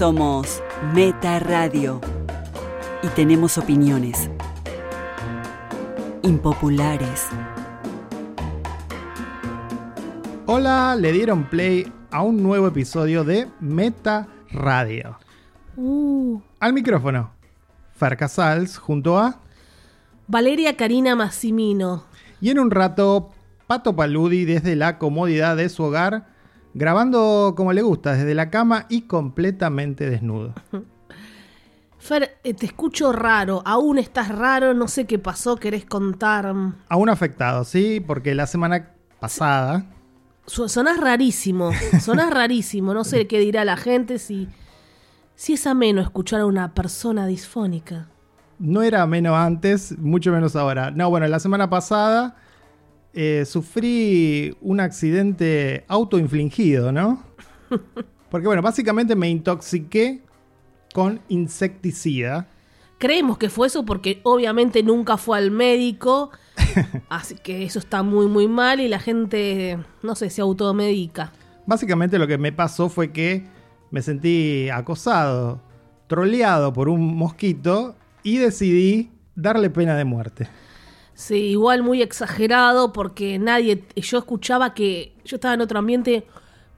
Somos Meta Radio y tenemos opiniones impopulares. Hola, le dieron play a un nuevo episodio de Meta Radio. Uh, Al micrófono, Fer Casals junto a... Valeria Karina Massimino. Y en un rato, Pato Paludi desde la comodidad de su hogar, grabando como le gusta, desde la cama y completamente desnudo. Fer, eh, te escucho raro, aún estás raro, no sé qué pasó, querés contar. Aún afectado, ¿sí? Porque la semana pasada... Sonás rarísimo, sonás rarísimo, no sé qué dirá la gente si, si es ameno escuchar a una persona disfónica. No era menos antes, mucho menos ahora. No, bueno, la semana pasada eh, sufrí un accidente autoinfligido, ¿no? Porque bueno, básicamente me intoxiqué con insecticida. Creemos que fue eso porque obviamente nunca fue al médico, así que eso está muy muy mal y la gente, no sé, se automedica. Básicamente lo que me pasó fue que me sentí acosado, troleado por un mosquito y decidí darle pena de muerte. Sí, igual muy exagerado porque nadie, yo escuchaba que yo estaba en otro ambiente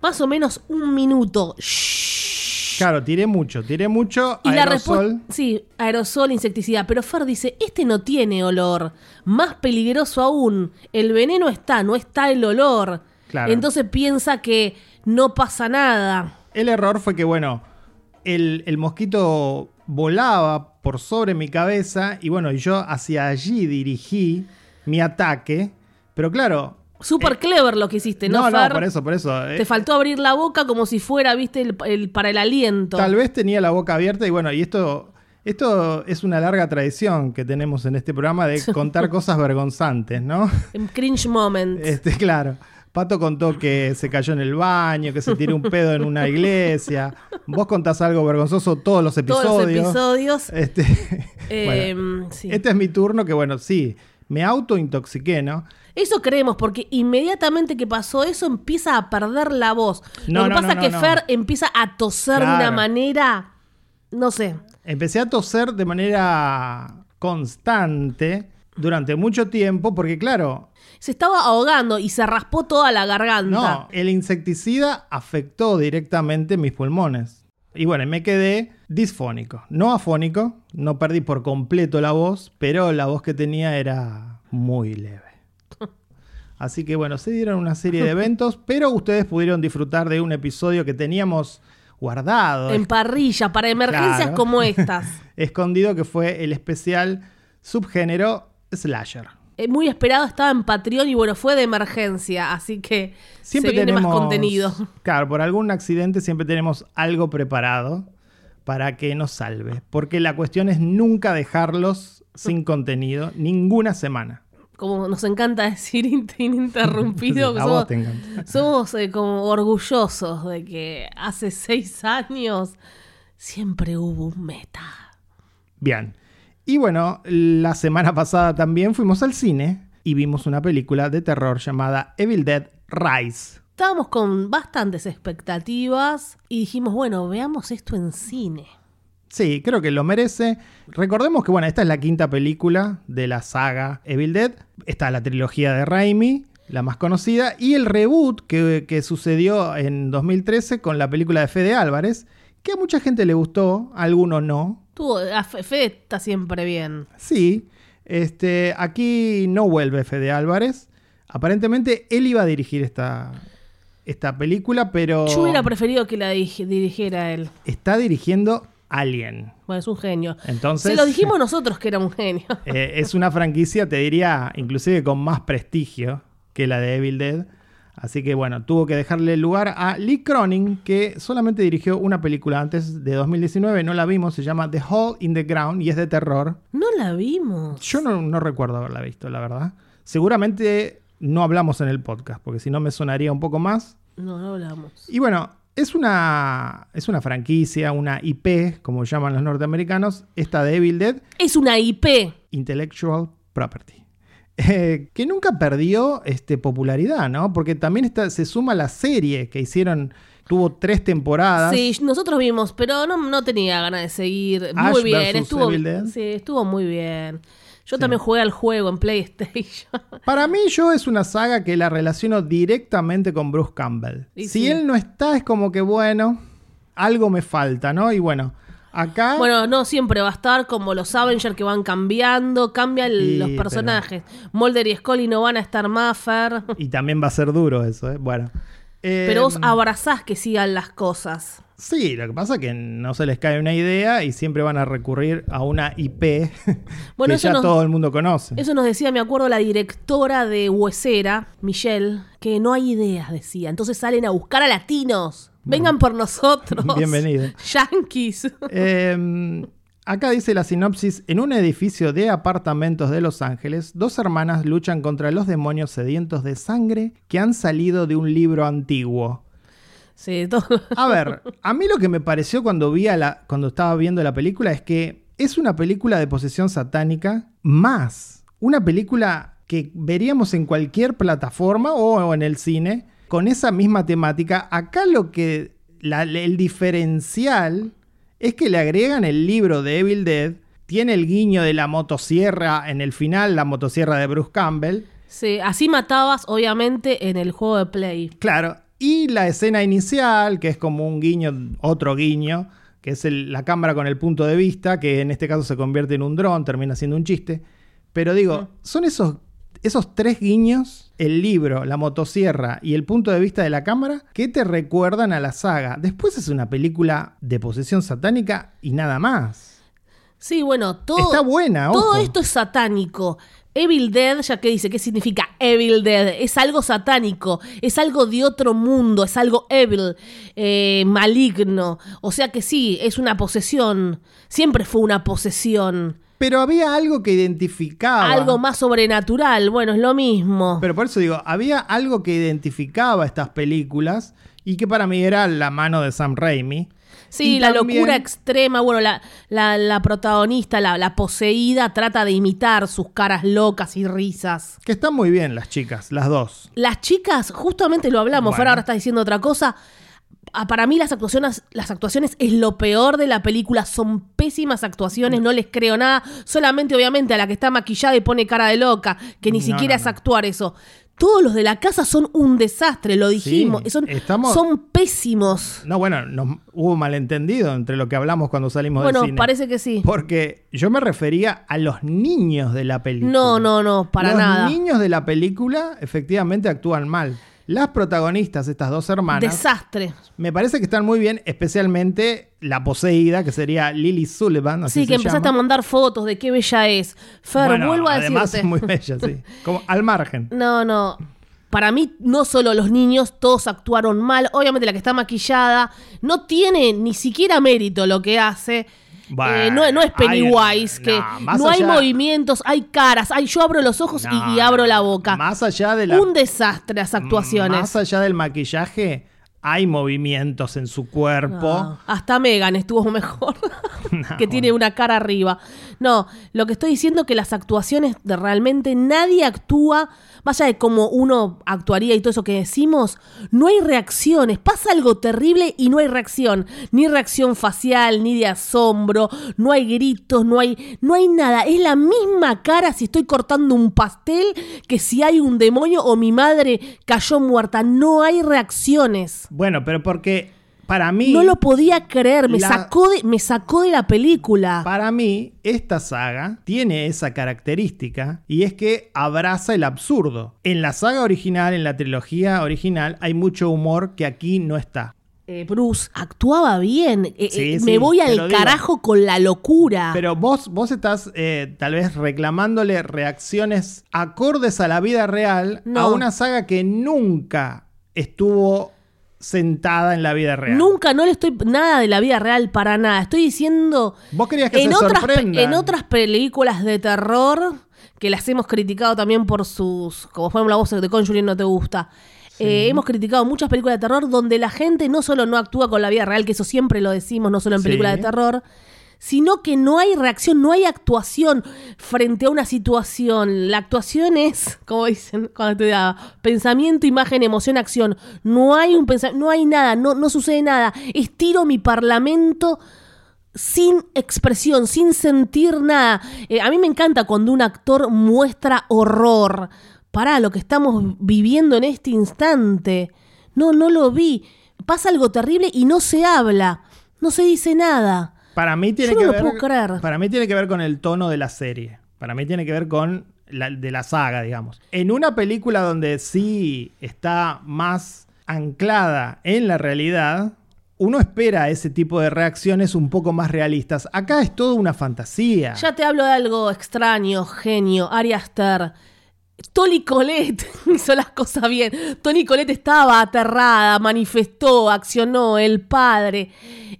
más o menos un minuto. Shhh. Claro, tiré mucho, tiré mucho Y la aerosol. respuesta, sí, aerosol, insecticida. Pero Fer dice, este no tiene olor. Más peligroso aún, el veneno está, no está el olor. Claro. Entonces piensa que no pasa nada. El error fue que, bueno, el, el mosquito volaba por sobre mi cabeza y bueno, yo hacia allí dirigí mi ataque. Pero claro, Súper clever lo que hiciste, ¿no, no, no, Fer? por eso, por eso. eh, Te faltó abrir la boca como si fuera, viste, el, el- para el aliento. Tal vez tenía la boca abierta y bueno, y esto, esto es una larga tradición que tenemos en este programa de contar cosas vergonzantes, ¿no? En cringe moment. Este, claro. Pato contó que se cayó en el baño, que se tiró un pedo en una iglesia. Vos contás algo vergonzoso todos los episodios. Todos los episodios. Este, Eh, bueno, sí. este es mi turno, que bueno, sí, me autointoxiqué, ¿no? Eso creemos, porque inmediatamente que pasó eso empieza a perder la voz. No, Lo que no, pasa no, es que. Fer empieza a toser de una manera, no sé. Empecé a toser de manera constante durante mucho tiempo, porque claro, Se estaba ahogando y se raspó toda la no, garganta. el insecticida afectó directamente mis pulmones. Y bueno, me quedé disfónico, no afónico, no perdí por completo la voz, pero la voz que tenía era muy leve. Así que bueno, se dieron una serie de eventos, pero ustedes pudieron disfrutar de un episodio que teníamos guardado, En parrilla, para emergencias Claro. como estas. escondido, que fue el especial subgénero slasher. Eh, Muy esperado, estaba en Patreon y bueno, fue de emergencia, así que Siempre se viene tenemos más contenido. Claro, por algún accidente siempre tenemos algo preparado para que nos salve. Porque la cuestión es nunca dejarlos sin contenido, ninguna semana. Como nos encanta decir int- ininterrumpido, A vos somos, te encanta. somos eh, como orgullosos de que hace seis años siempre hubo un meta. Bien. Y bueno, la semana pasada también fuimos al cine y vimos una película de terror llamada Evil Dead Rise. Estábamos con bastantes expectativas y dijimos, bueno, veamos esto en cine. Sí, creo que lo merece. Recordemos que, bueno, esta es la quinta película de la saga Evil Dead. Está la trilogía de Raimi, la más conocida, y el reboot que, que sucedió en 2013 con la película de Fede Álvarez, que a mucha gente le gustó, a algunos no. Tú, a Fe Fe está siempre bien. Sí, este, aquí no vuelve Fede Álvarez. Aparentemente él iba a dirigir esta, esta película, pero Yo hubiera preferido que la dirigiera él. está dirigiendo Alien. Bueno, es un genio. Entonces, Se lo dijimos nosotros que era un genio. Eh, es una franquicia, te diría, inclusive con más prestigio que la de Evil Dead. Así que bueno, tuvo que dejarle lugar a Lee Cronin, que solamente dirigió una película antes de 2019, no la vimos, se llama The Hole in the Ground y es de terror. No la vimos. Yo no, no recuerdo haberla visto, la verdad. Seguramente no hablamos en el podcast, porque si no me sonaría un poco más. No, no hablamos. Y bueno, es una, es una franquicia, una IP, como llaman los norteamericanos, esta de Evil Dead, Es una IP. Intellectual Property. Eh, que nunca perdió este, popularidad, ¿no? Porque también está, se suma la serie que hicieron, tuvo tres temporadas. Sí, nosotros vimos, pero no, no tenía ganas de seguir. Ash muy bien, estuvo, sí, estuvo muy bien. Yo Sí. también jugué al juego en PlayStation. Para mí, yo es una saga que la relaciono directamente con Bruce Campbell. Y si sí. él no está, es como que bueno, algo me falta, ¿no? Y bueno, acá. Bueno, no siempre va a estar como los Avengers que van cambiando, cambian los personajes. Mulder y Scully no van a estar Maffer. Y también va a ser duro eso, ¿eh? Bueno. Pero vos Eh, abrazás que sigan las cosas. Sí, lo que pasa es que no se les cae una idea y siempre van a recurrir a una IP Bueno, que eso ya nos- todo el mundo conoce. Eso nos decía, me acuerdo, la directora de Huesera, Michelle, que no hay ideas, decía. Entonces salen a buscar a latinos. Vengan por nosotros. Bienvenido. Yankees. Eh, acá dice la sinopsis, en un edificio de apartamentos de Los Ángeles, dos hermanas luchan contra los demonios sedientos de sangre que han salido de un libro antiguo. Sí, todo. A ver, a mí lo que me pareció cuando, vi a la, cuando estaba viendo la película es que es una película de posesión satánica más una película que veríamos en cualquier plataforma o en el cine con esa misma temática. Acá lo que la- el diferencial es que le agregan el libro de Evil Dead, tiene el guiño de la motosierra en el final, la motosierra de Bruce Campbell. Sí, así matabas, obviamente, en el juego de Play. Claro, y la escena inicial, que es como un guiño, otro guiño, que es el- la cámara con el punto de vista, que en este caso se convierte en un dron, termina siendo un chiste. Pero digo, son esos, esos tres guiños, el libro, la motosierra y el punto de vista de la cámara, que te recuerdan a la saga. Después es una película de posesión satánica y nada más. Sí, bueno, todo. Está buena, Todo ojo. esto es satánico. Evil Dead, ya que dice, ¿qué significa Evil Dead? Es algo satánico, es algo de otro mundo, es algo evil, eh, maligno. O sea que sí, es una posesión. Siempre fue una posesión. Pero había algo que identificaba. Algo más sobrenatural, bueno, es lo mismo. Pero por eso digo, había algo que identificaba estas películas y que para mí era la mano de Sam Raimi. Sí, Y la también- locura extrema. Bueno, la, la, la protagonista, la, la poseída, trata de imitar sus caras locas y risas. Que están muy bien las chicas, las dos. Las chicas, justamente lo hablamos, Bueno. Fer ahora está diciendo otra cosa. Ah, Para mí las actuaciones, las actuaciones es lo peor de la película, son pésimas actuaciones, no les creo nada, solamente obviamente a la que está maquillada y pone cara de loca, que ni No, siquiera no, es no. actuar eso. Todos los de la casa son un desastre, lo dijimos, Sí, son, estamos- son pésimos. No, bueno, nos, hubo malentendido entre lo que hablamos cuando salimos Bueno, del cine. parece que sí. Porque yo me refería a los niños de la película. No, no, no, para los nada. niños de la película efectivamente actúan mal. Las protagonistas, estas dos hermanas, Desastre. me parece que están muy bien, especialmente la poseída, que sería Lily Sullivan. Así Sí, que se empezaste llama. a mandar fotos de qué bella es. Fer, Bueno, vuelvo a además decirte. es muy bella, sí. Como al margen. No, no. Para mí, no solo los niños, todos actuaron mal. Obviamente, la que está maquillada no tiene ni siquiera mérito lo que hace. Bueno, Eh, no, no es hay- Pennywise, que no hay allá- movimientos, hay caras. Ay, yo abro los ojos y- No, y, abro la boca. Más allá de la. Un desastre las actuaciones. Más allá del maquillaje, hay movimientos en su cuerpo. No, hasta Megan estuvo mejor. que tiene una cara arriba. No, lo que estoy diciendo es que las actuaciones de realmente nadie actúa, vaya de como uno actuaría y todo eso que decimos, no hay reacciones. Pasa algo terrible y no hay reacción. Ni reacción facial, ni de asombro, no hay gritos, no hay, no hay nada. Es la misma cara si estoy cortando un pastel que si hay un demonio o mi madre cayó muerta. No hay reacciones. Bueno, pero porque para mí. No lo podía creer, me, La- sacó de, me sacó de la película. Para mí, esta saga tiene esa característica y es que abraza el absurdo. En la saga original, en la trilogía original, hay mucho humor que aquí no está. Eh, Bruce actuaba bien. Eh, Sí, eh, sí, me voy al carajo con la locura. Pero vos, vos estás tal vez reclamándole reacciones acordes a la vida real No. a una saga que nunca estuvo sentada en la vida real. Nunca, no le estoy nada de la vida real para nada. Estoy diciendo. Vos querías que en se otras, en otras películas de terror, que las hemos criticado también por sus. Como fue la voz de Conjuring no te gusta. eh, hemos criticado muchas películas de terror donde la gente no solo no actúa con la vida real, que eso siempre lo decimos, no solo en Sí. películas de terror, sino que no hay reacción, no hay actuación frente a una situación. La actuación es, como dicen cuando da pensamiento, imagen, emoción, acción. No hay un no hay nada, no, no sucede nada. Estiro mi parlamento sin expresión, sin sentir nada. Eh, a mí me encanta cuando un actor muestra horror para lo que estamos viviendo en este instante. No, no lo vi. Pasa algo terrible y no se habla, no se dice nada. Para mí tiene Yo que no lo ver. puedo creer. Para mí tiene que ver con el tono de la serie. Para mí tiene que ver con la, de la saga, digamos. En una película donde sí está más anclada en la realidad, uno espera ese tipo de reacciones un poco más realistas. Acá es todo una fantasía. Ya te hablo de algo extraño, genio, Ari Aster. Tony Colette hizo las cosas bien. Tony Colette estaba aterrada, manifestó, accionó, el padre,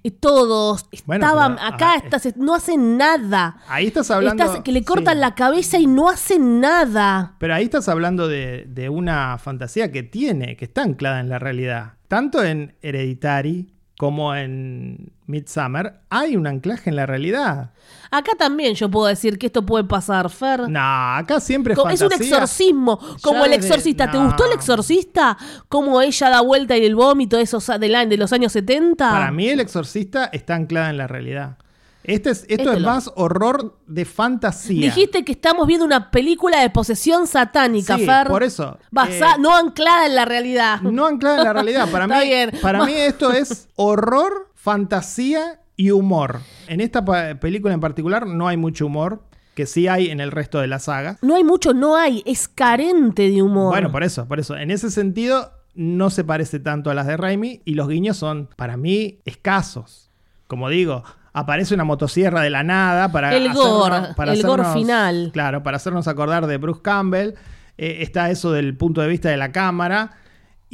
y todos Bueno, estaban pero, acá, ajá, estás- no hacen nada. Ahí estás hablando. Estás- que le cortan sí. la cabeza y no hacen nada. Pero ahí estás hablando de, de una fantasía que tiene, que está anclada en la realidad. Tanto en Hereditary como en Midsummer hay un anclaje en la realidad. Acá también yo puedo decir que esto puede pasar, Fer. No, acá siempre es Co- Es un exorcismo, como el exorcista. ¿Te no. gustó el exorcista? Como ella da vuelta y el vómito esos de, de los años 70. Para mí el exorcista está anclada en la realidad. Este es, esto Este es lo- más horror de fantasía. Dijiste que estamos viendo una película de posesión satánica, Sí, Fer. por eso. Basa- Eh, no anclada en la realidad. No anclada en la realidad. Para, mí, bien. para mí esto es horror, fantasía y humor. En esta película en particular no hay mucho humor, que sí hay en el resto de la saga. No hay mucho, no hay. Es carente de humor. Bueno, por eso, por eso. En ese sentido, no se parece tanto a las de Raimi y los guiños son, para mí, escasos. Como digo, aparece una motosierra de la nada para. El gore, para el gore final. Claro, para hacernos acordar de Bruce Campbell. Eh, está eso del punto de vista de la cámara.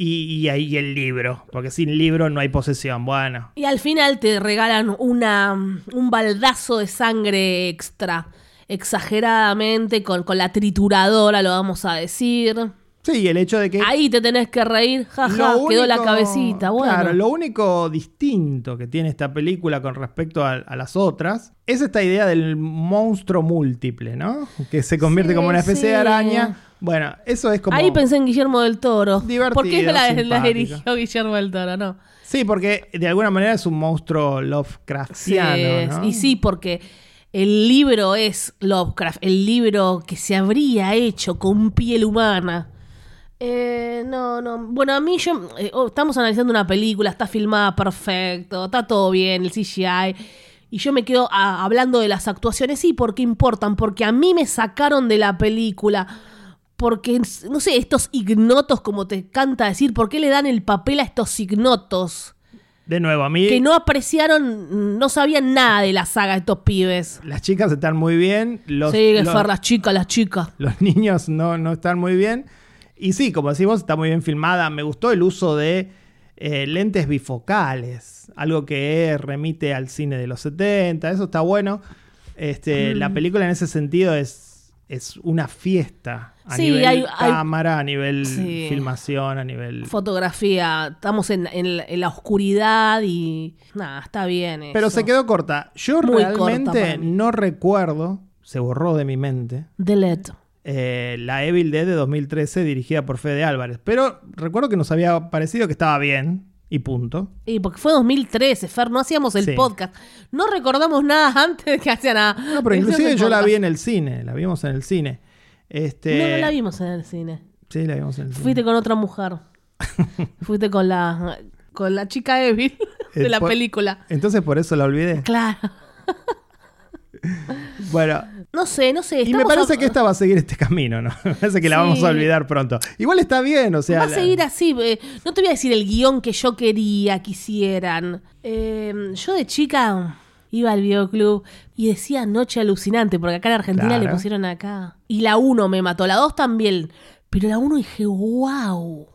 Y, y ahí el libro, porque sin libro no hay posesión. Bueno, Y al final te regalan una, un baldazo de sangre extra. Exageradamente, con, con la trituradora, lo vamos a decir. sí, el hecho de que. Ahí te tenés que reír, jaja, Lo quedó la cabecita. Bueno, Claro, lo único distinto que tiene esta película con respecto a, a las otras es esta idea del monstruo múltiple, ¿no? Que se convierte Sí, como una especie de araña. Bueno, eso es como. ahí pensé en Guillermo del Toro. Divertido, ¿Por qué la, la dirigió Guillermo del Toro? No. Sí, porque de alguna manera es un monstruo Sí, Lovecraftiano, ¿no? Y sí, porque el libro es Lovecraft, el libro que se habría hecho con piel humana. Eh, no, no. Bueno, a mí yo. eh, oh, estamos analizando una película, está filmada perfecto, está todo bien, el CGI. Y yo me quedo ah, hablando de las actuaciones, sí, porque importan, porque a mí me sacaron de la película. Porque, no sé, estos ignotos, como te canta decir, ¿por qué le dan el papel a estos ignotos? De nuevo, a mí que no apreciaron, no sabían nada de la saga estos pibes. las chicas están muy bien. Los, sí, los- Fer, las chicas, las chicas. los niños no, no están muy bien. Y sí, como decimos, está muy bien filmada. Me gustó el uso de eh, lentes bifocales, algo que remite al cine de los 70, eso está bueno. Este, Mm. La película en ese sentido es, es una fiesta a Sí, nivel hay- hay- cámara, a nivel Sí. filmación, a nivel... Fotografía, estamos en, en- en la oscuridad y nada, está bien. Pero se quedó corta. Yo Muy realmente no recuerdo, se borró de mi mente, Delete. eh, la Evil Dead de 2013 dirigida por Fede Álvarez. Pero recuerdo que nos había parecido que estaba bien y punto. Y porque fue 2013, Fer, no hacíamos el Sí. podcast. No recordamos nada antes de que hacía nada. No, pero inclusive yo la vi en el cine, la vimos en el cine. Este, No, no la vimos en el cine. Sí, la vimos en el cine. Fuiste con otra mujer. Fuiste con la con la chica Evil de Eh, la por- película. Entonces por eso la olvidé. Claro. Bueno, No sé, no sé. y me parece a- que esta va a seguir este camino, ¿no? Me parece que la vamos a olvidar pronto. Igual está bien, o sea. Va a la- seguir así. eh, no te voy a decir el guion que yo quería que hicieran. Eh, yo de chica iba al videoclub y decía Noche Alucinante, porque acá en Argentina Claro. le pusieron acá. Y la 1 me mató, la 2 también. Pero la 1 dije, wow.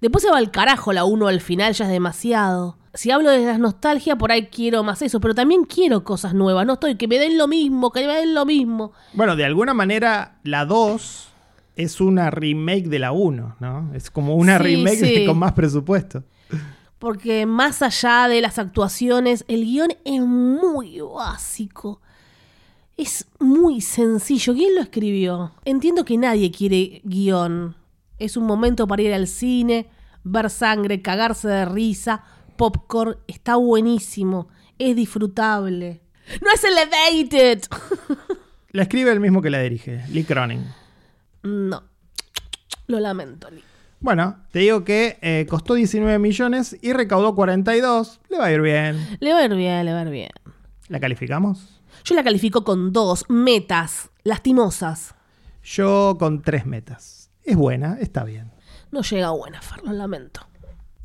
Después se va al carajo la 1 al final, ya es demasiado. Si hablo de la nostalgia, por ahí quiero más eso, pero también quiero cosas nuevas. No estoy, que me den lo mismo, que me den lo mismo. Bueno, de alguna manera, la 2 es una remake de la 1, ¿no? Es como una Sí, remake sí. con más presupuesto. Porque más allá de las actuaciones, el guion es muy básico. Es muy sencillo. ¿Quién lo escribió? Entiendo que nadie quiere guion. Es un momento para ir al cine, ver sangre, cagarse de risa, popcorn. Está buenísimo. Es disfrutable. ¡No es elevated! La escribe el mismo que la dirige, Lee Cronin. no. Lo lamento, Lee. Bueno, te digo que eh, costó 19 millones y recaudó 42. Le va a ir bien. Le va a ir bien, le va a ir bien. ¿La calificamos? Yo la califico con dos metas lastimosas. Yo con tres metas. Es buena, está bien. No llega buena, Fer, lo lamento.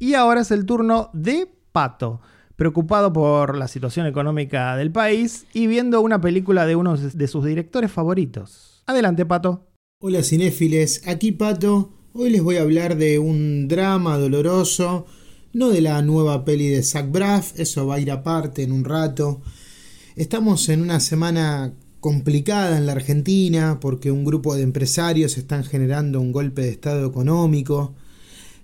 Y ahora es el turno de Pato, preocupado por la situación económica del país y viendo una película de uno de sus directores favoritos. Adelante, Pato. Hola cinéfiles, aquí Pato. Hoy les voy a hablar de un drama doloroso, no de la nueva peli de Zach Braff, eso va a ir aparte en un rato. Estamos en una semana complicada en la Argentina porque un grupo de empresarios están generando un golpe de estado económico.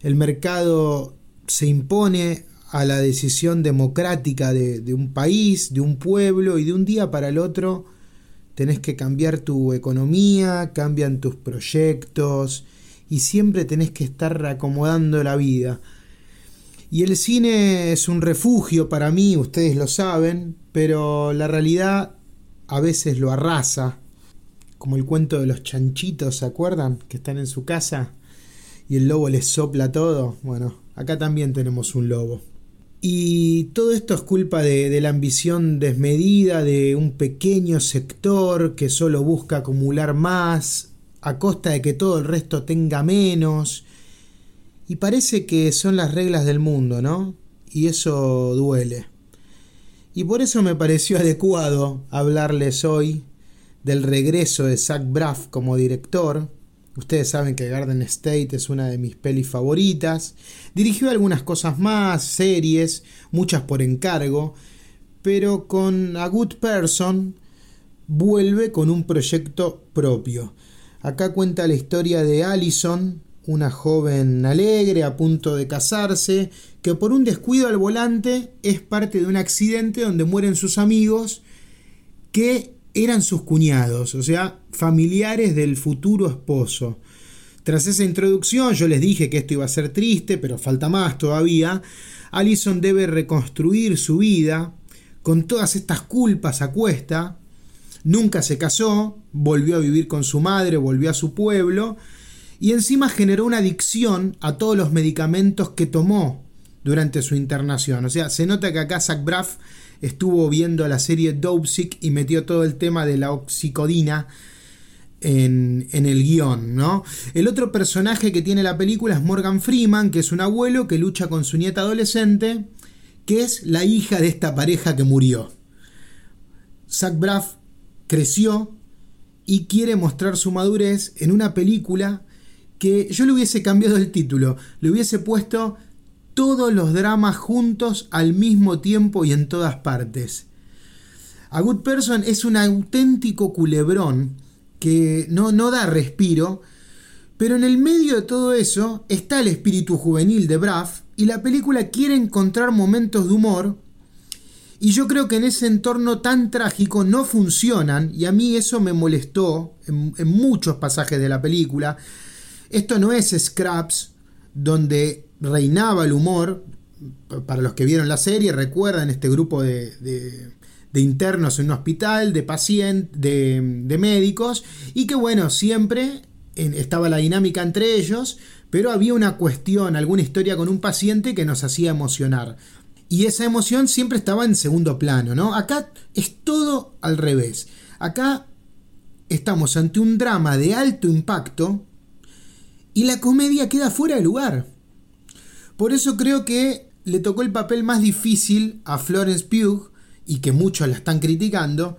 El mercado se impone a la decisión democrática de, un país, de un pueblo, y de un día para el otro tenés que cambiar tu economía, cambian tus proyectos, y siempre tenés que estar reacomodando la vida. Y el cine es un refugio para mí, ustedes lo saben, pero la realidad a veces lo arrasa, como el cuento de los chanchitos, ¿se acuerdan? Que están en su casa y el lobo les sopla todo. Bueno, acá también tenemos un lobo. Y todo esto es culpa de, la ambición desmedida de un pequeño sector que solo busca acumular más a costa de que todo el resto tenga menos. Y parece que son las reglas del mundo, ¿no? Y eso duele. Y por eso me pareció adecuado hablarles hoy del regreso de Zach Braff como director. Ustedes saben que Garden State es una de mis pelis favoritas. Dirigió algunas cosas más, series, muchas por encargo, pero con A Good Person vuelve con un proyecto propio. Acá cuenta la historia de Allison, una joven alegre a punto de casarse, que por un descuido al volante es parte de un accidente donde mueren sus amigos que eran sus cuñados, o sea, familiares del futuro esposo. Tras esa introducción yo les dije que esto iba a ser triste, pero falta más todavía. Allison debe reconstruir su vida con todas estas culpas a cuesta Nunca se casó, volvió a vivir con su madre, volvió a su pueblo y encima generó una adicción a todos los medicamentos que tomó durante su internación. O sea, se nota que acá Zach Braff estuvo viendo la serie Dopesick y metió todo el tema de la oxicodina en, en, el guion, ¿no? El otro personaje que tiene la película es Morgan Freeman, que es un abuelo que lucha con su nieta adolescente, que es la hija de esta pareja que murió. Zach Braff creció y quiere mostrar su madurez en una película que yo le hubiese cambiado el título, le hubiese puesto todos los dramas juntos al mismo tiempo y en todas partes. A Good Person es un auténtico culebrón que no, no da respiro, pero en el medio de todo eso está el espíritu juvenil de Braff y la película quiere encontrar momentos de humor y yo creo que en ese entorno tan trágico no funcionan, y a mí eso me molestó en, en muchos pasajes de la película. Esto no es Scraps, donde reinaba el humor. Para los que vieron la serie, recuerdan este grupo de, internos en un hospital, de pacientes, de, de, médicos, y que bueno, siempre estaba la dinámica entre ellos, pero había una cuestión, alguna historia con un paciente que nos hacía emocionar y esa emoción siempre estaba en segundo plano, ¿no? Acá es todo al revés. Acá estamos ante un drama de alto impacto y la comedia queda fuera de lugar. Por eso creo que le tocó el papel más difícil a Florence Pugh y que muchos la están criticando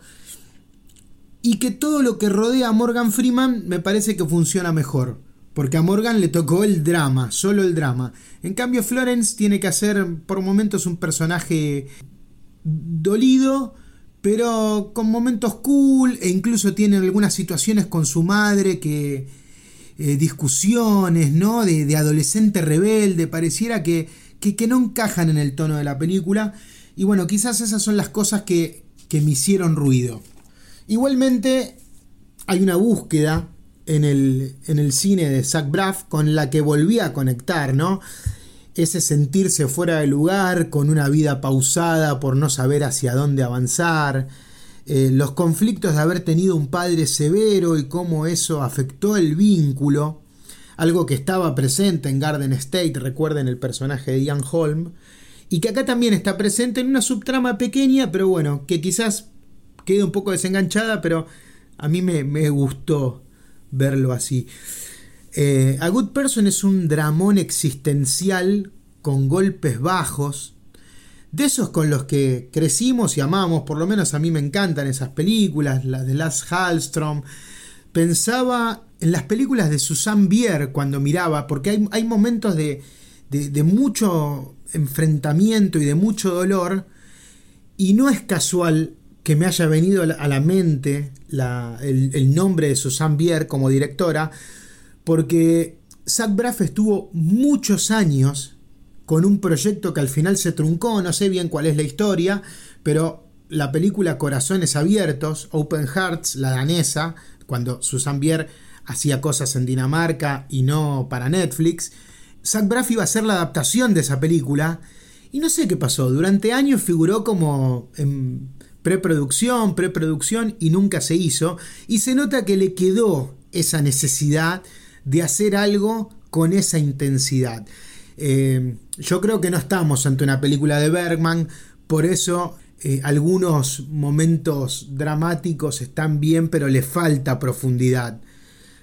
y que todo lo que rodea a Morgan Freeman me parece que funciona mejor porque a Morgan le tocó el drama, solo el drama. En cambio, Florence tiene que hacer por momentos un personaje dolido, pero con momentos cool, e incluso tiene algunas situaciones con su madre que. Eh, discusiones, ¿no? De, adolescente rebelde, pareciera que, que, que no encajan en el tono de la película. Y bueno, quizás esas son las cosas que, que me hicieron ruido. Igualmente, hay una búsqueda en el, en el cine de Zach Braff con la que volví a conectar, ¿no? Ese sentirse fuera de lugar, con una vida pausada por no saber hacia dónde avanzar, eh, los conflictos de haber tenido un padre severo y cómo eso afectó el vínculo, algo que estaba presente en Garden State, recuerden el personaje de Ian Holm, y que acá también está presente en una subtrama pequeña, pero bueno, que quizás quede un poco desenganchada, pero a mí me, me gustó verlo así. Eh, A Good Person es un dramón existencial con golpes bajos, de esos con los que crecimos y amamos, por lo menos a mí me encantan esas películas, las de Lars Hallström. Pensaba en las películas de Susan Bier cuando miraba, porque hay, hay momentos de, de, mucho enfrentamiento y de mucho dolor, y no es casual que me haya venido a la mente el, el, nombre de Susan Bier como directora, porque Zach Braff estuvo muchos años con un proyecto que al final se truncó, no sé bien cuál es la historia, pero la película Corazones Abiertos, Open Hearts, la danesa, cuando Susan Bier hacía cosas en Dinamarca y no para Netflix, Zach Braff iba a hacer la adaptación de esa película y no sé qué pasó, durante años figuró como en preproducción, preproducción y nunca se hizo y se nota que le quedó esa necesidad de hacer algo con esa intensidad. Eh, yo creo que no estamos ante una película de Bergman, por eso eh, algunos momentos dramáticos están bien, pero le falta profundidad.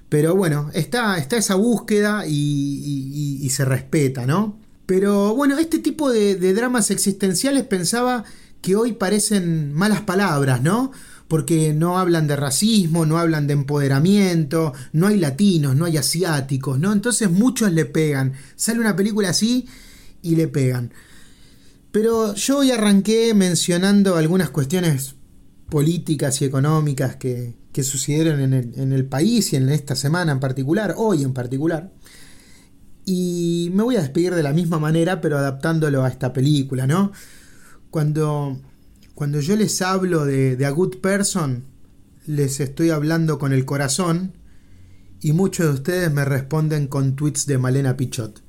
Pero bueno, está, está esa búsqueda y, se respeta, ¿no? Pero bueno, este tipo de dramas existenciales pensaba que hoy parecen malas palabras, ¿no? Porque no hablan de racismo, no hablan de empoderamiento, no hay latinos, no hay asiáticos, ¿no? Entonces muchos le pegan. Sale una película así y le pegan. Pero yo hoy arranqué mencionando algunas cuestiones políticas y económicas que, sucedieron en el país y en esta semana en particular, hoy en particular. Y me voy a despedir de la misma manera, pero adaptándolo a esta película, ¿no? Cuando cuando yo les hablo de, de, A Good Person, les estoy hablando con el corazón y muchos de ustedes me responden con tweets de Malena Pichot.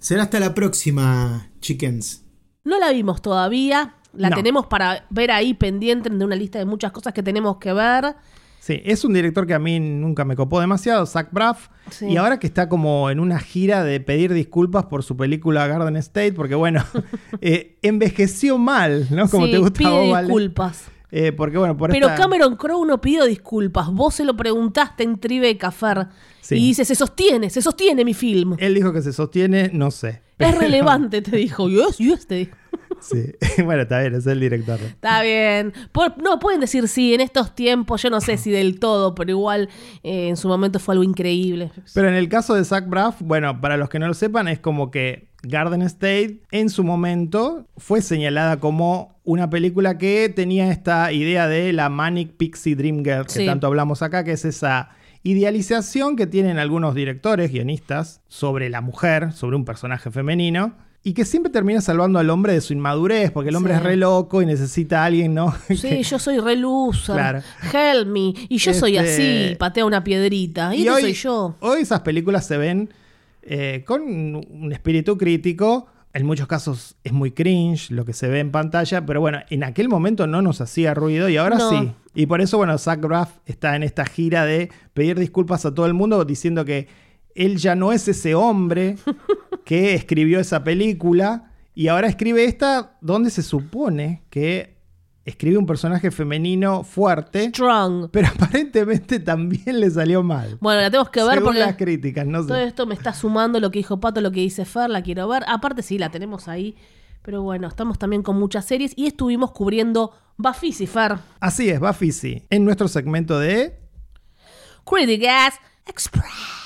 Será hasta la próxima, chickens. No la vimos todavía, la no. tenemos para ver ahí pendiente de una lista de muchas cosas que tenemos que ver. Sí, es un director que a mí nunca me copó demasiado, Zach Braff. Sí. Y ahora que está como en una gira de pedir disculpas por su película Garden State, porque bueno, eh, envejeció mal, ¿no? Como sí, te gusta pide vos, disculpas. Vale. Eh, porque bueno, por Pero esta... Cameron Crowe no pidió disculpas. Vos se lo preguntaste en Tribeca, Fer. Sí. Y dice, se sostiene, se sostiene mi film. Él dijo que se sostiene, no sé. Es relevante, te dijo. Yes, yes, te dijo. Sí, bueno, está bien, es el director. Está bien. No, pueden decir sí, en estos tiempos, yo no sé si del todo, pero igual eh, en su momento fue algo increíble. Pero en el caso de Zach Braff, bueno, para los que no lo sepan, es como que Garden State en su momento fue señalada como una película que tenía esta idea de la Manic Pixie Dream Girl, que sí. tanto hablamos acá, que es esa idealización que tienen algunos directores, guionistas, sobre la mujer, sobre un personaje femenino y que siempre termina salvando al hombre de su inmadurez, porque el hombre sí. es re loco y necesita a alguien, ¿no? Sí, yo soy re loser. Claro. Help me. Y yo este... soy así, patea una piedrita. Y, y hoy, soy yo. Hoy esas películas se ven eh, con un espíritu crítico. En muchos casos es muy cringe lo que se ve en pantalla, pero bueno, en aquel momento no nos hacía ruido y ahora no. sí. Y por eso, bueno, Zach Braff está en esta gira de pedir disculpas a todo el mundo diciendo que él ya no es ese hombre que escribió esa película y ahora escribe esta donde se supone que escribe un personaje femenino fuerte. Strong. Pero aparentemente también le salió mal. Bueno, la tenemos que ver Según porque las críticas, no sé. Todo esto me está sumando lo que dijo Pato, lo que dice Fer, la quiero ver. Aparte sí, la tenemos ahí. Pero bueno, estamos también con muchas series y estuvimos cubriendo y Fer. Así es, Buffy en nuestro segmento de Critics Express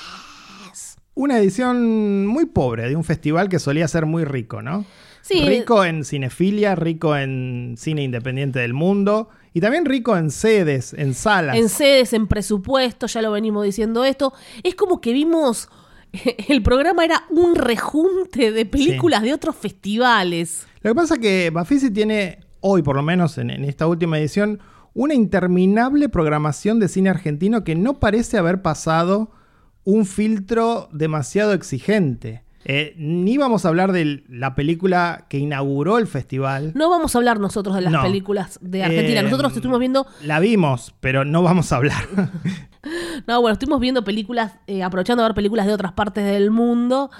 una edición muy pobre de un festival que solía ser muy rico, ¿no? Sí. Rico en cinefilia, rico en cine independiente del mundo y también rico en sedes, en salas. En sedes, en presupuesto, ya lo venimos diciendo esto. Es como que vimos el programa era un rejunte de películas de otros festivales. Lo que pasa es que Bafisi tiene, hoy por lo menos en, en esta última edición, una interminable programación de cine argentino que no parece haber pasado un filtro demasiado exigente. Eh, ni vamos a hablar de la película que inauguró el festival. No vamos a hablar nosotros de las No. películas de Argentina. Eh, nosotros estuvimos viendo, La vimos, pero no vamos a hablar. no, bueno, estuvimos viendo películas, eh, aprovechando a ver películas de otras partes del mundo.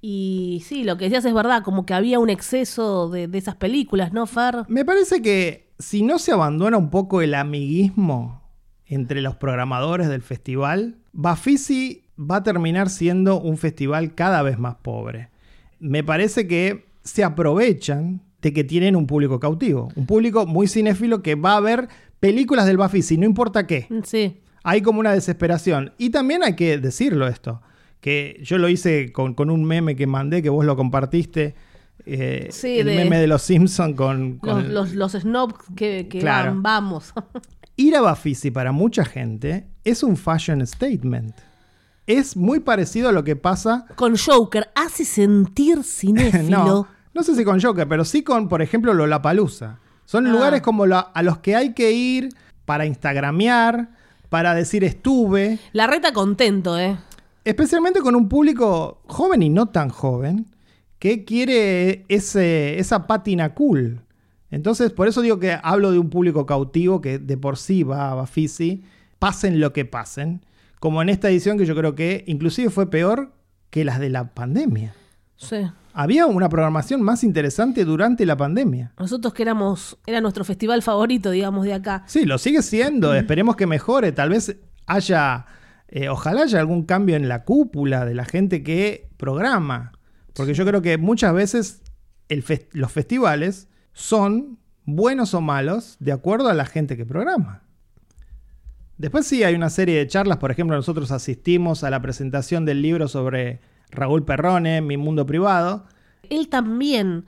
Y sí, lo que decías es verdad, como que había un exceso de, de esas películas, ¿no, Fer? Me parece que si no se abandona un poco el amiguismo entre los programadores del festival, Bafisi va a terminar siendo un festival cada vez más pobre. Me parece que se aprovechan de que tienen un público cautivo, un público muy cinéfilo que va a ver películas del Bafisi, no importa qué. Sí. Hay como una desesperación. Y también hay que decirlo esto, que yo lo hice con, con un meme que mandé, que vos lo compartiste. eh, Sí, el de- meme de los Simpsons con, con Los, los, los snobs que, que Claro. van, vamos. Ir a Bafisi para mucha gente es un fashion statement. Es muy parecido a lo que pasa. Con Joker hace sentir cinéfilo. No, no sé si con Joker, pero sí con, por ejemplo, Lollapalooza. Son Ah. lugares como la- a los que hay que ir para instagramear, para decir estuve, La reta contento, ¿eh? especialmente con un público joven y no tan joven que quiere ese, esa pátina cool. Entonces, por eso digo que hablo de un público cautivo que de por sí va a Bafisi, pasen lo que pasen, como en esta edición que yo creo que inclusive fue peor que las de la pandemia. Sí. Había una programación más interesante durante la pandemia. Nosotros que éramos, era nuestro festival favorito, digamos, de acá. Sí, lo sigue siendo, esperemos que mejore, tal vez haya, eh, ojalá haya algún cambio en la cúpula de la gente que programa, porque yo creo que muchas veces el los festivales son buenos o malos de acuerdo a la gente que programa. Después sí hay una serie de charlas, por ejemplo, nosotros asistimos a la presentación del libro sobre Raúl Perrone, Mi Mundo Privado, Él también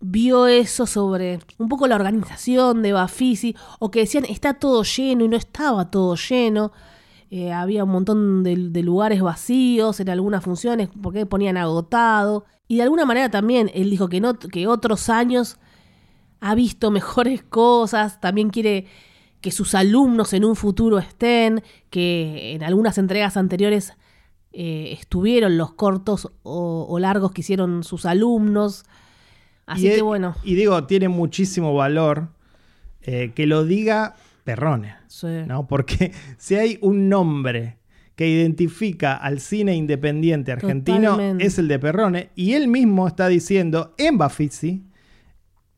vio eso sobre un poco la organización de Bafisi, o que decían está todo lleno y no estaba todo lleno. Eh, había un montón de, lugares vacíos en algunas funciones porque ponían agotado. Y de alguna manera también él dijo que, no, que otros años ha visto mejores cosas, también quiere que sus alumnos en un futuro estén, que en algunas entregas anteriores eh, estuvieron los cortos o, o largos que hicieron sus alumnos. Así y, que e- bueno, Y digo, tiene muchísimo valor eh, que lo diga Perrone. sí. ¿no? Porque si hay un nombre que identifica al cine independiente argentino Totalmente. es el de Perrone y él mismo está diciendo en Bafisi,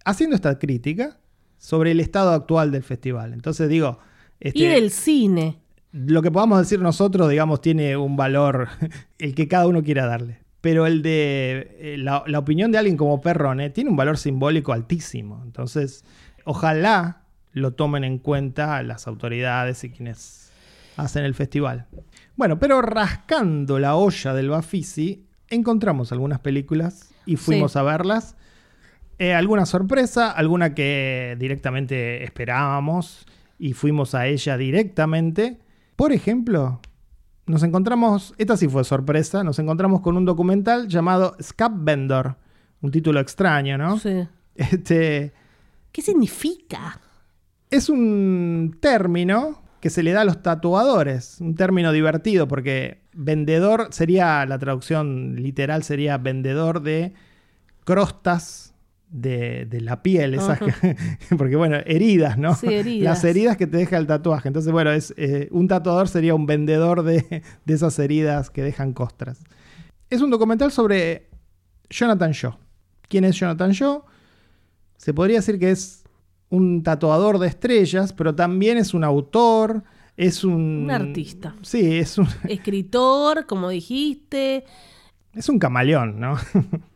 haciendo esta crítica sobre el estado actual del festival. Entonces digo, este, y del cine. lo que podamos decir nosotros, digamos, tiene un valor, el que cada uno quiera darle. Pero el de eh, la, la opinión de alguien como Perrone tiene un valor simbólico altísimo. Entonces, ojalá lo tomen en cuenta las autoridades y quienes hacen el festival. Bueno, pero rascando la olla del Bafisi, encontramos algunas películas y fuimos Sí. a verlas. Eh, alguna sorpresa, alguna que directamente esperábamos y fuimos a ella directamente. Por ejemplo, nos encontramos, esta sí fue sorpresa, nos encontramos con un documental llamado Scap Vendor, un título extraño, ¿no? Sí. Este ¿Qué significa? es un término que se le da a los tatuadores, un término divertido porque vendedor sería la traducción literal sería vendedor de crostas de, de la piel, esas que- porque bueno, heridas, ¿no? Sí, heridas. Las heridas que te deja el tatuaje. Entonces, bueno, es, eh, un tatuador sería un vendedor de, de esas heridas que dejan costras. Es un documental sobre Jonathan Shaw. ¿Quién es Jonathan Shaw? Se podría decir que es un tatuador de estrellas, pero también es un autor, es un... Un artista. Sí, es un, Escritor, como dijiste. es un camaleón, ¿no?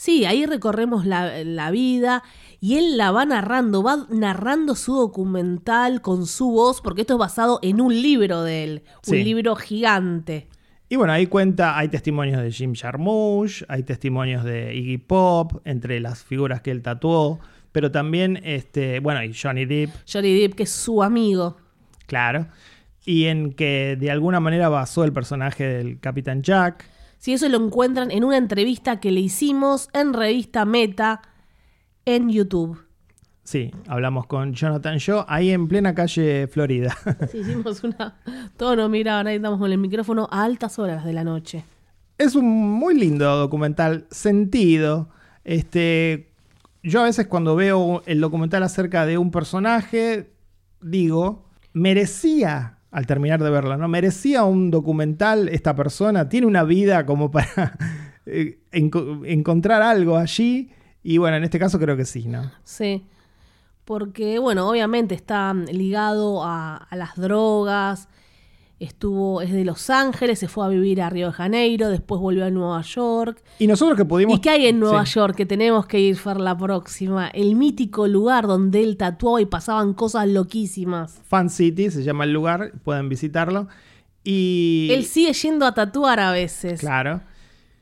Sí, ahí recorremos la, la vida y él la va narrando, va narrando su documental con su voz, porque esto es basado en un libro de él, Sí. un libro gigante. Y bueno, ahí cuenta, hay testimonios de Jim Jarmusch, hay testimonios de Iggy Pop, entre las figuras que él tatuó, pero también, este, bueno, y Johnny Depp, Johnny Depp, que es su amigo. claro. y en que de alguna manera basó el personaje del Capitán Jack. Si eso lo encuentran en una entrevista que le hicimos en revista Meta en YouTube. Sí, hablamos con Jonathan Shaw ahí en plena calle Florida. Sí, hicimos una. Todos nos miraban, ahí estamos con el micrófono a altas horas de la noche. Es un muy lindo documental, sentido. Este, yo a veces cuando veo el documental acerca de un personaje, digo, merecía, al terminar de verla, ¿no? Merecía un documental esta persona, tiene una vida como para eh, enco- encontrar algo allí. Y bueno, en este caso creo que sí, ¿no? Sí. Porque, bueno, obviamente está ligado a las drogas. Estuvo, es de Los Ángeles, se fue a vivir a Río de Janeiro, después volvió a Nueva York. Y nosotros que pudimos... ¿Y qué hay en Nueva Sí. York que tenemos que ir, Fer, la próxima? El mítico lugar donde él tatuaba y pasaban cosas loquísimas. Fan City se llama el lugar, pueden visitarlo. Y... Él sigue yendo a tatuar a veces. Claro.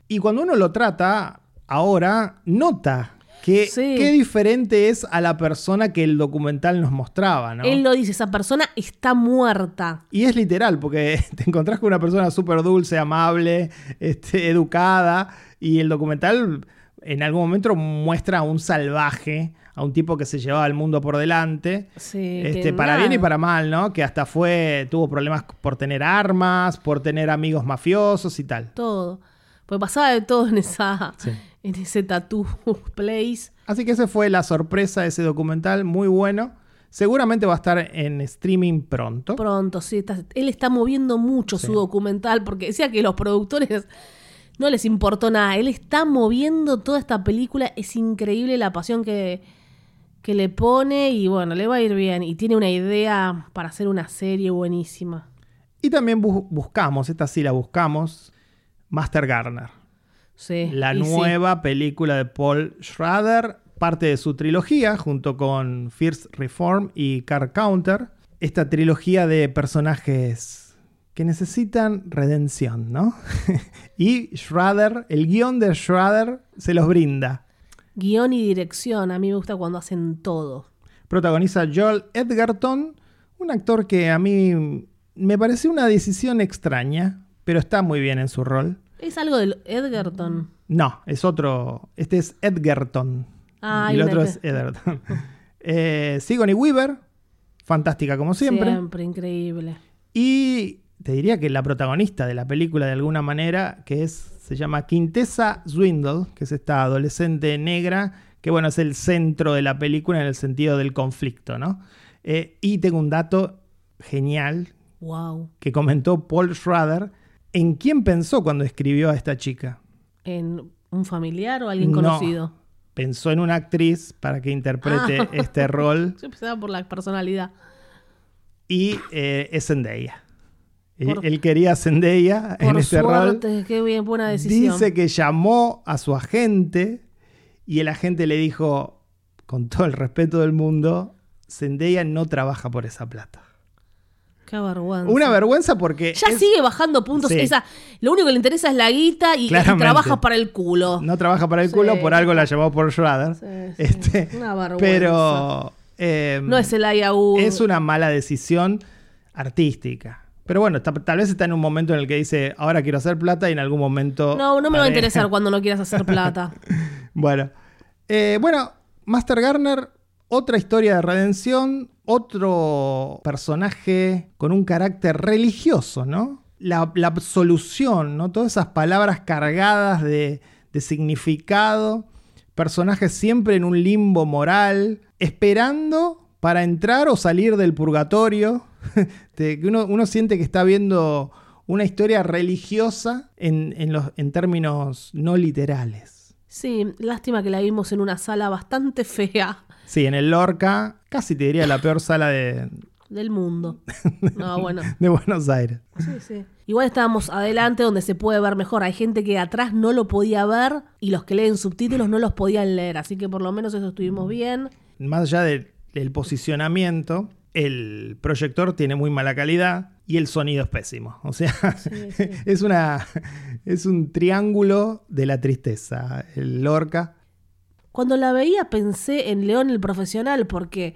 Y cuando uno lo trata, ahora nota que Sí. qué diferente es a la persona que el documental nos mostraba, ¿no? Él lo dice, esa persona está muerta. Y es literal, porque te encontrás con una persona súper dulce, amable, este, educada, y el documental en algún momento muestra a un salvaje, a un tipo que se llevaba el mundo por delante, Sí, este, para nada. bien y para mal, ¿no? Que hasta fue, tuvo problemas por tener armas, por tener amigos mafiosos y tal. Todo. Pues pasaba de todo en esa Sí. En ese tattoo place. Así que esa fue la sorpresa de ese documental, muy bueno. Seguramente va a estar en streaming pronto. Pronto, sí. está- él está moviendo mucho Sí. su documental porque decía que los productores no les importó nada. Él está moviendo toda esta película. Es increíble la pasión que, que le pone y bueno, le va a ir bien. Y tiene una idea para hacer una serie buenísima. Y también bu- buscamos, esta sí la buscamos, Master Garner. Sí. La sí. nueva película de Paul Schrader, parte de su trilogía, junto con First Reform y Car Counter. Esta trilogía de personajes que necesitan redención, ¿no? y Schrader, el guion de Schrader, se los brinda. Guión y dirección. A mí me gusta cuando hacen todo. Protagoniza Joel Edgerton, un actor que a mí me parece una decisión extraña, pero está muy bien en su rol. Es algo del Edgerton. No, es otro. Este es Edgerton. Ah, y el otro es Edgerton. eh, Sigourney Weaver, fantástica como siempre. Siempre increíble. Y te diría que la protagonista de la película, de alguna manera, que es, se llama Quintessa Swindle, que es esta adolescente negra, que bueno, es el centro de la película en el sentido del conflicto, ¿no? Eh, y tengo un dato genial Wow. que comentó Paul Schrader. ¿En quién pensó cuando escribió a esta chica? ¿En un familiar o alguien No. conocido? Pensó en una actriz para que interprete Ah. este rol Yo pensaba por la personalidad. y eh, es Zendaya. Él, Por- él quería a Zendaya en este rol. suerte, qué bien, buena decisión. Dice que llamó a su agente y el agente le dijo, con todo el respeto del mundo, Zendaya no trabaja por esa plata. Qué vergüenza. Una vergüenza porque Ya es- sigue bajando puntos. Sí. Esa, lo único que le interesa es la guita y, y trabaja para el culo. no trabaja para el Sí. culo, por algo la llamó por Schrader. Sí, sí. Este, Una vergüenza. pero eh, No es el IAU. es una mala decisión artística. Pero bueno, ta- tal vez está en un momento en el que dice, ahora quiero hacer plata y en algún momento... No, no me va a interesar cuando no quieras hacer plata. Bueno, Eh, bueno, Master Garner, otra historia de redención, otro personaje con un carácter religioso, ¿no? La, absolución, ¿no? Todas esas palabras cargadas de, significado, personajes siempre en un limbo moral, esperando para entrar o salir del purgatorio, uno, uno siente que está viendo una historia religiosa en, en términos no literales. Sí, lástima que la vimos en una sala bastante fea Sí, en el Lorca, casi te diría la peor sala de, del mundo. No, bueno. de Buenos Aires. Sí, sí. Igual estábamos adelante donde se puede ver mejor. Hay gente que atrás no lo podía ver y los que leen subtítulos no los podían leer. Así que por lo menos eso estuvimos bien. Más allá de- del posicionamiento, el proyector tiene muy mala calidad y el sonido es pésimo. O sea, sí. es, una, es un triángulo de la tristeza. El Lorca. Cuando la veía pensé en León el profesional porque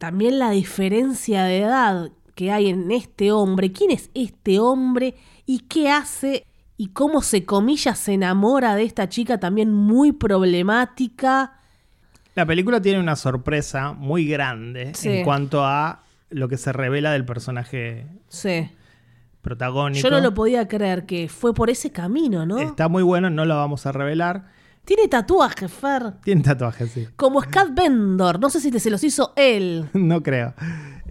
también la diferencia de edad que hay en este hombre. ¿Quién es este hombre y qué hace y cómo se comilla se enamora de esta chica también muy problemática? La película tiene una sorpresa muy grande Sí. en cuanto a lo que se revela del personaje Sí. protagónico. Yo no lo podía creer que fue por ese camino, ¿no? Está muy bueno, no lo vamos a revelar. Tiene tatuaje, Fer. Tiene tatuajes, sí. Como Scott Bendor. No sé si te se los hizo él. no creo.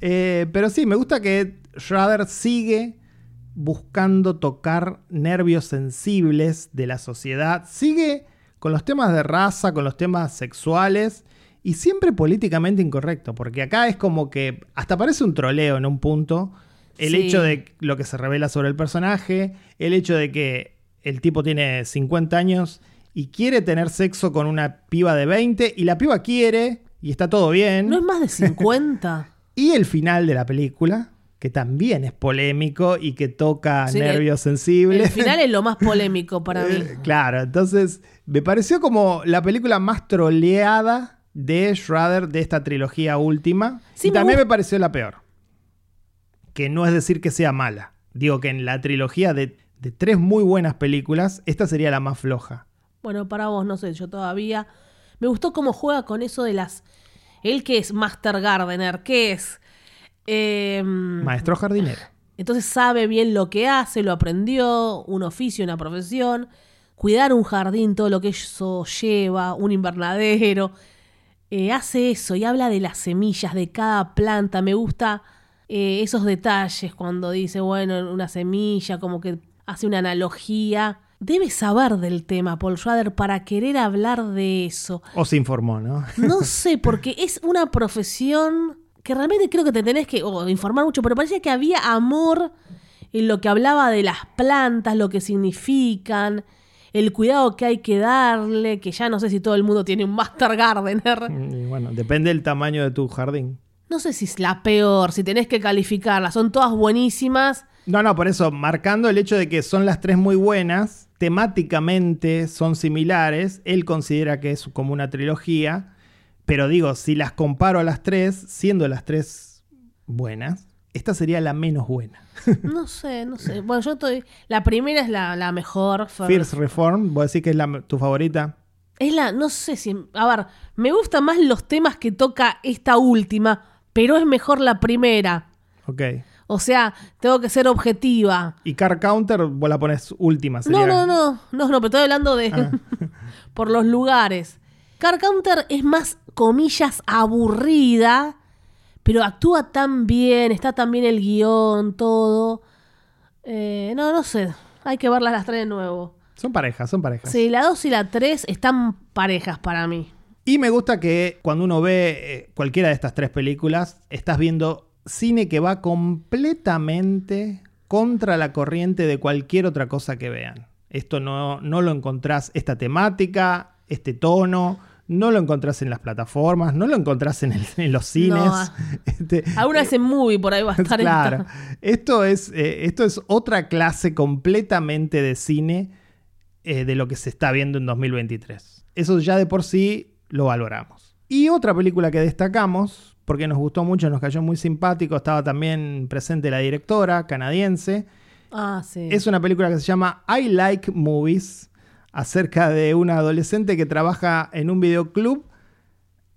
Eh, pero sí, me gusta que Schrader sigue buscando tocar nervios sensibles de la sociedad. Sigue con los temas de raza, con los temas sexuales y siempre políticamente incorrecto. Porque acá es como que hasta parece un troleo en un punto. El Sí. hecho de lo que se revela sobre el personaje, el hecho de que el tipo tiene 50 años y quiere tener sexo con una piba de 20 y la piba quiere y está todo bien. ¿No es más de 50? Y el final de la película, que también es polémico y que toca Sí, nervios sensibles. El final es lo más polémico para mí. Eh, claro, entonces me pareció como la película más troleada de Schrader de esta trilogía última. Sí, y me también me pareció la peor. Que no es decir que sea mala. Digo que en la trilogía de, de tres muy buenas películas, esta sería la más floja. Bueno, para vos, no sé, yo todavía. Me gustó cómo juega con eso de las. Él que es Master Gardener, ¿qué es? Eh, Maestro jardinero. entonces sabe bien lo que hace, lo aprendió, un oficio, una profesión. Cuidar un jardín, todo lo que eso lleva, un invernadero. Eh, hace eso y habla de las semillas de cada planta. Me gusta eh, esos detalles cuando dice, bueno, una semilla, como que hace una analogía. Debe saber del tema Paul Schrader para querer hablar de eso. O se informó, ¿no? No sé, porque es una profesión que realmente creo que te tenés que informar mucho, pero parecía que había amor en lo que hablaba de las plantas, lo que significan, el cuidado que hay que darle, que ya no sé si todo el mundo tiene un Master Gardener. Y bueno, depende del tamaño de tu jardín. No sé si es la peor, si tenés que calificarla, son todas buenísimas. No, no, por eso, marcando el hecho de que son las tres muy buenas, temáticamente son similares, él considera que es como una trilogía, pero digo, si las comparo a las tres, siendo las tres buenas, esta sería la menos buena. No sé, no sé. Bueno, yo estoy. La primera es la, la mejor. Fierce Reform, vos decís que es la- tu favorita. Es la, no sé si, a ver, me gustan más los temas que toca esta última, pero es mejor la primera. Ok. O sea, tengo que ser objetiva. Y Car Counter, vos la pones última. Sería... No, no, no, no, no, pero estoy hablando de Ah. por los lugares. Car Counter es más, comillas, aburrida, pero actúa tan bien, está tan bien el guion, todo. Eh, no, no sé, hay que verlas las tres de nuevo. Son parejas, son parejas. Sí, la 2 y la 3 están parejas para mí. Y me gusta que cuando uno ve eh, cualquiera de estas tres películas, estás viendo cine que va completamente contra la corriente de cualquier otra cosa que vean. Esto no, no lo encontrás, esta temática, este tono, no lo encontrás en las plataformas, no lo encontrás en, el- en los cines. No. Este, en movie por ahí va a estar claro. esta. Esto es, eh, esto es otra clase completamente de cine eh, de lo que se está viendo en 2023. Eso ya de por sí lo valoramos. Y otra película que destacamos, porque nos gustó mucho, nos cayó muy simpático, estaba también presente la directora canadiense. Ah, sí. Es una película que se llama I Like Movies, acerca de una adolescente que trabaja en un videoclub.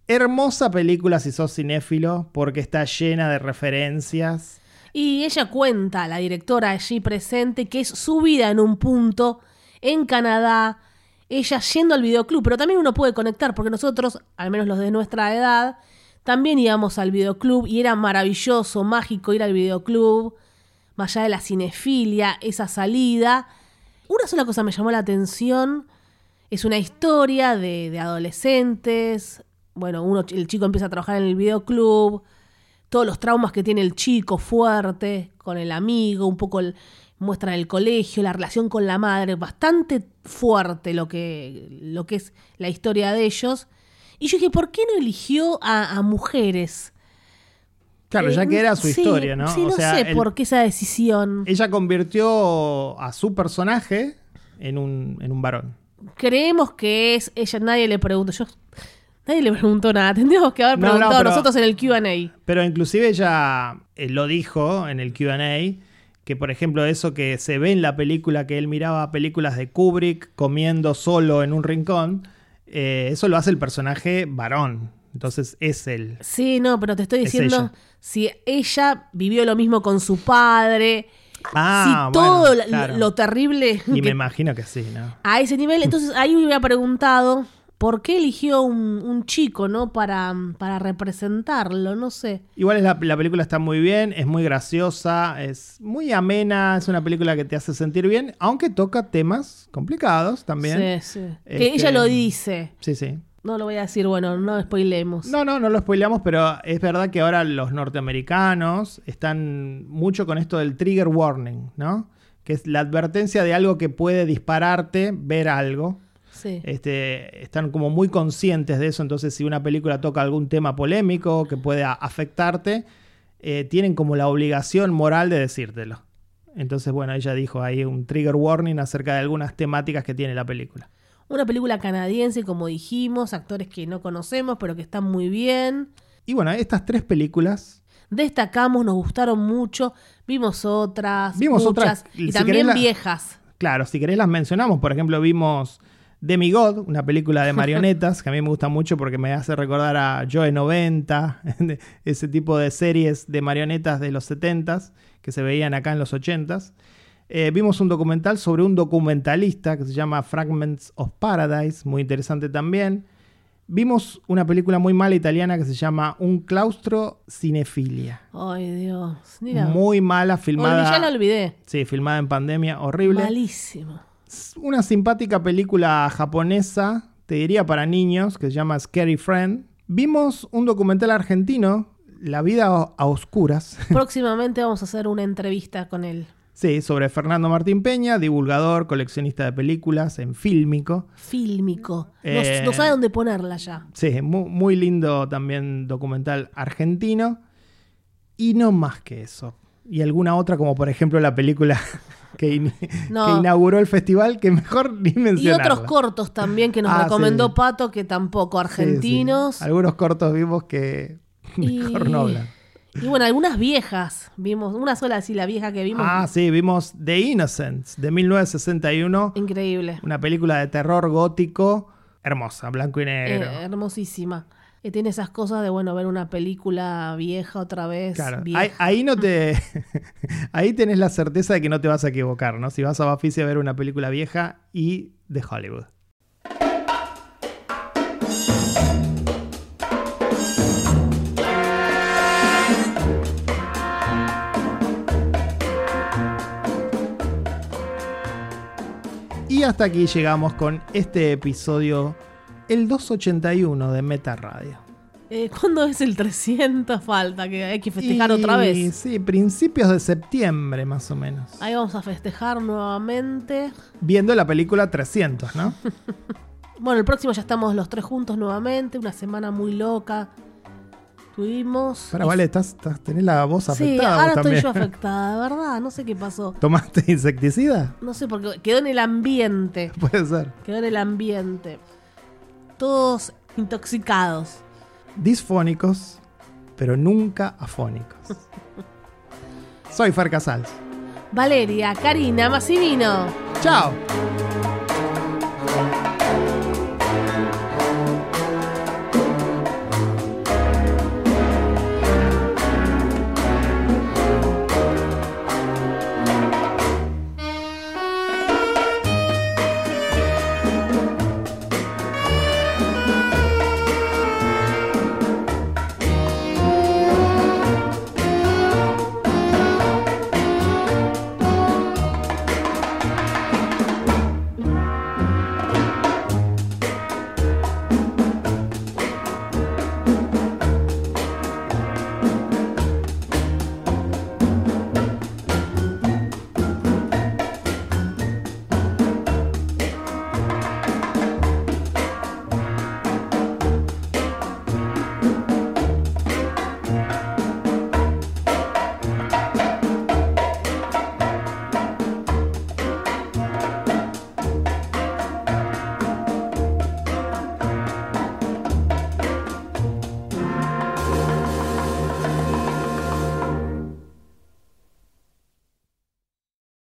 Hermosa película si sos cinéfilo, porque está llena de referencias. Y ella cuenta, la directora allí presente, que es su vida en un punto en Canadá, ella yendo al videoclub, pero también uno puede conectar, porque nosotros, al menos los de nuestra edad, también íbamos al videoclub y era maravilloso, mágico ir al videoclub, más allá de la cinefilia, esa salida. Una sola cosa me llamó la atención, es una historia de, de adolescentes, bueno, uno, el chico empieza a trabajar en el videoclub, todos los traumas que tiene el chico fuerte con el amigo, un poco el, muestran el colegio, la relación con la madre, bastante fuerte lo que, lo que es la historia de ellos. Y yo dije, ¿por qué no eligió a, a mujeres? Claro, ya Eh, que era su sí, historia, ¿no? Sí, O no sea, sé el- por qué esa decisión. ella convirtió a su personaje en un, en un varón. Creemos que es ella, nadie le pregunta. Yo Nadie le preguntó nada. Tendríamos que haber No, no, preguntado pero- nosotros en el QA. Pero inclusive ella eh, lo dijo en el QA, que por ejemplo eso que se ve en la película, que él miraba películas de Kubrick comiendo solo en un rincón, eh, eso lo hace el personaje varón. Entonces es él. Sí, no, pero te estoy Es diciendo ella. si ella vivió lo mismo con su padre, Ah, si todo bueno, la- claro. lo terrible Y me imagino que sí, ¿no? a ese nivel, entonces ahí me hubiera preguntado por qué eligió un, un chico, ¿no? Para, para representarlo, no sé. Igual es la, la película está muy bien, es muy graciosa, es muy amena, es una película que te hace sentir bien, aunque toca temas complicados también. Sí, sí. Este- Que ella lo dice. Sí, sí. No lo voy a decir, bueno, no spoilemos. No, no, no lo spoileamos, pero es verdad que ahora los norteamericanos están mucho con esto del trigger warning, ¿no? Que es la advertencia de algo que puede dispararte ver algo. Sí. Este, están como muy conscientes de eso, entonces si una película toca algún tema polémico que pueda afectarte, eh, tienen como la obligación moral de decírtelo. Entonces, bueno, ella dijo ahí un trigger warning acerca de algunas temáticas que tiene la película. Una película canadiense, como dijimos, actores que no conocemos, pero que están muy bien. Y bueno, estas tres películas Destacamos, nos gustaron mucho. Vimos otras. Vimos muchas, otras, Y si también la- viejas. Claro, si querés las mencionamos. Por ejemplo, vimos Demigod, una película de marionetas que a mí me gusta mucho porque me hace recordar a Joe 90, ese tipo de series de marionetas de los 70s que se veían acá en los 80s. Eh, vimos un documental sobre un documentalista que se llama Fragments of Paradise, muy interesante también. Vimos una película muy mala italiana que se llama Un claustro cinefilia. Ay, Dios. Mira. Muy mala, filmada. ya la olvidé. Sí, filmada en pandemia, horrible. Malísimo. Una simpática película japonesa, te diría para niños, que se llama Scary Friend. Vimos un documental argentino, La vida a oscuras, Próximamente vamos a hacer una entrevista con él. sí, sobre Fernando Martín Peña, divulgador, coleccionista de películas en fílmico. Fílmico. No, Eh, no sabe dónde ponerla ya. Sí, mu- muy, lindo también documental argentino. Y no más que eso. Y alguna otra, como por ejemplo la película que, in- No. que inauguró el festival, que mejor ni Y mencionarla. otros cortos también que nos Ah, recomendó sí. Pato, que tampoco Sí, sí. argentinos. Algunos cortos vimos que mejor Y- no hablan. Y bueno, algunas viejas. Vimos, una sola así, la vieja que vimos. Ah, sí, vimos The Innocents de 1961, Increíble. una película de terror gótico hermosa, blanco y negro. Eh, hermosísima. Que tiene esas cosas de, bueno, ver una película vieja otra vez. Claro, vieja. ahí, ahí no te. ahí tenés la certeza de que no te vas a equivocar, ¿no? Si vas a Bafisi a ver una película vieja y de Hollywood. Y hasta aquí llegamos con este episodio, el 281 de Meta Radio. Eh, ¿Cuándo es el 300? Falta, que hay que festejar Y, otra vez. Sí, principios de septiembre más o menos. Ahí vamos a festejar nuevamente. Viendo la película 300, ¿no? Bueno, el próximo ya estamos los tres juntos nuevamente. Una semana muy loca. Tuvimos. Para, vale, estás, estás- tenés la voz Sí, afectada ahora vos estoy yo afectada, de verdad. No sé qué pasó. ¿Tomaste insecticida? No sé, porque quedó en el ambiente. Puede ser. Quedó en el ambiente. Todos intoxicados. Disfónicos, pero nunca afónicos. Soy Fer Casals. Valeria, Karina, Massimino. ¡Chao!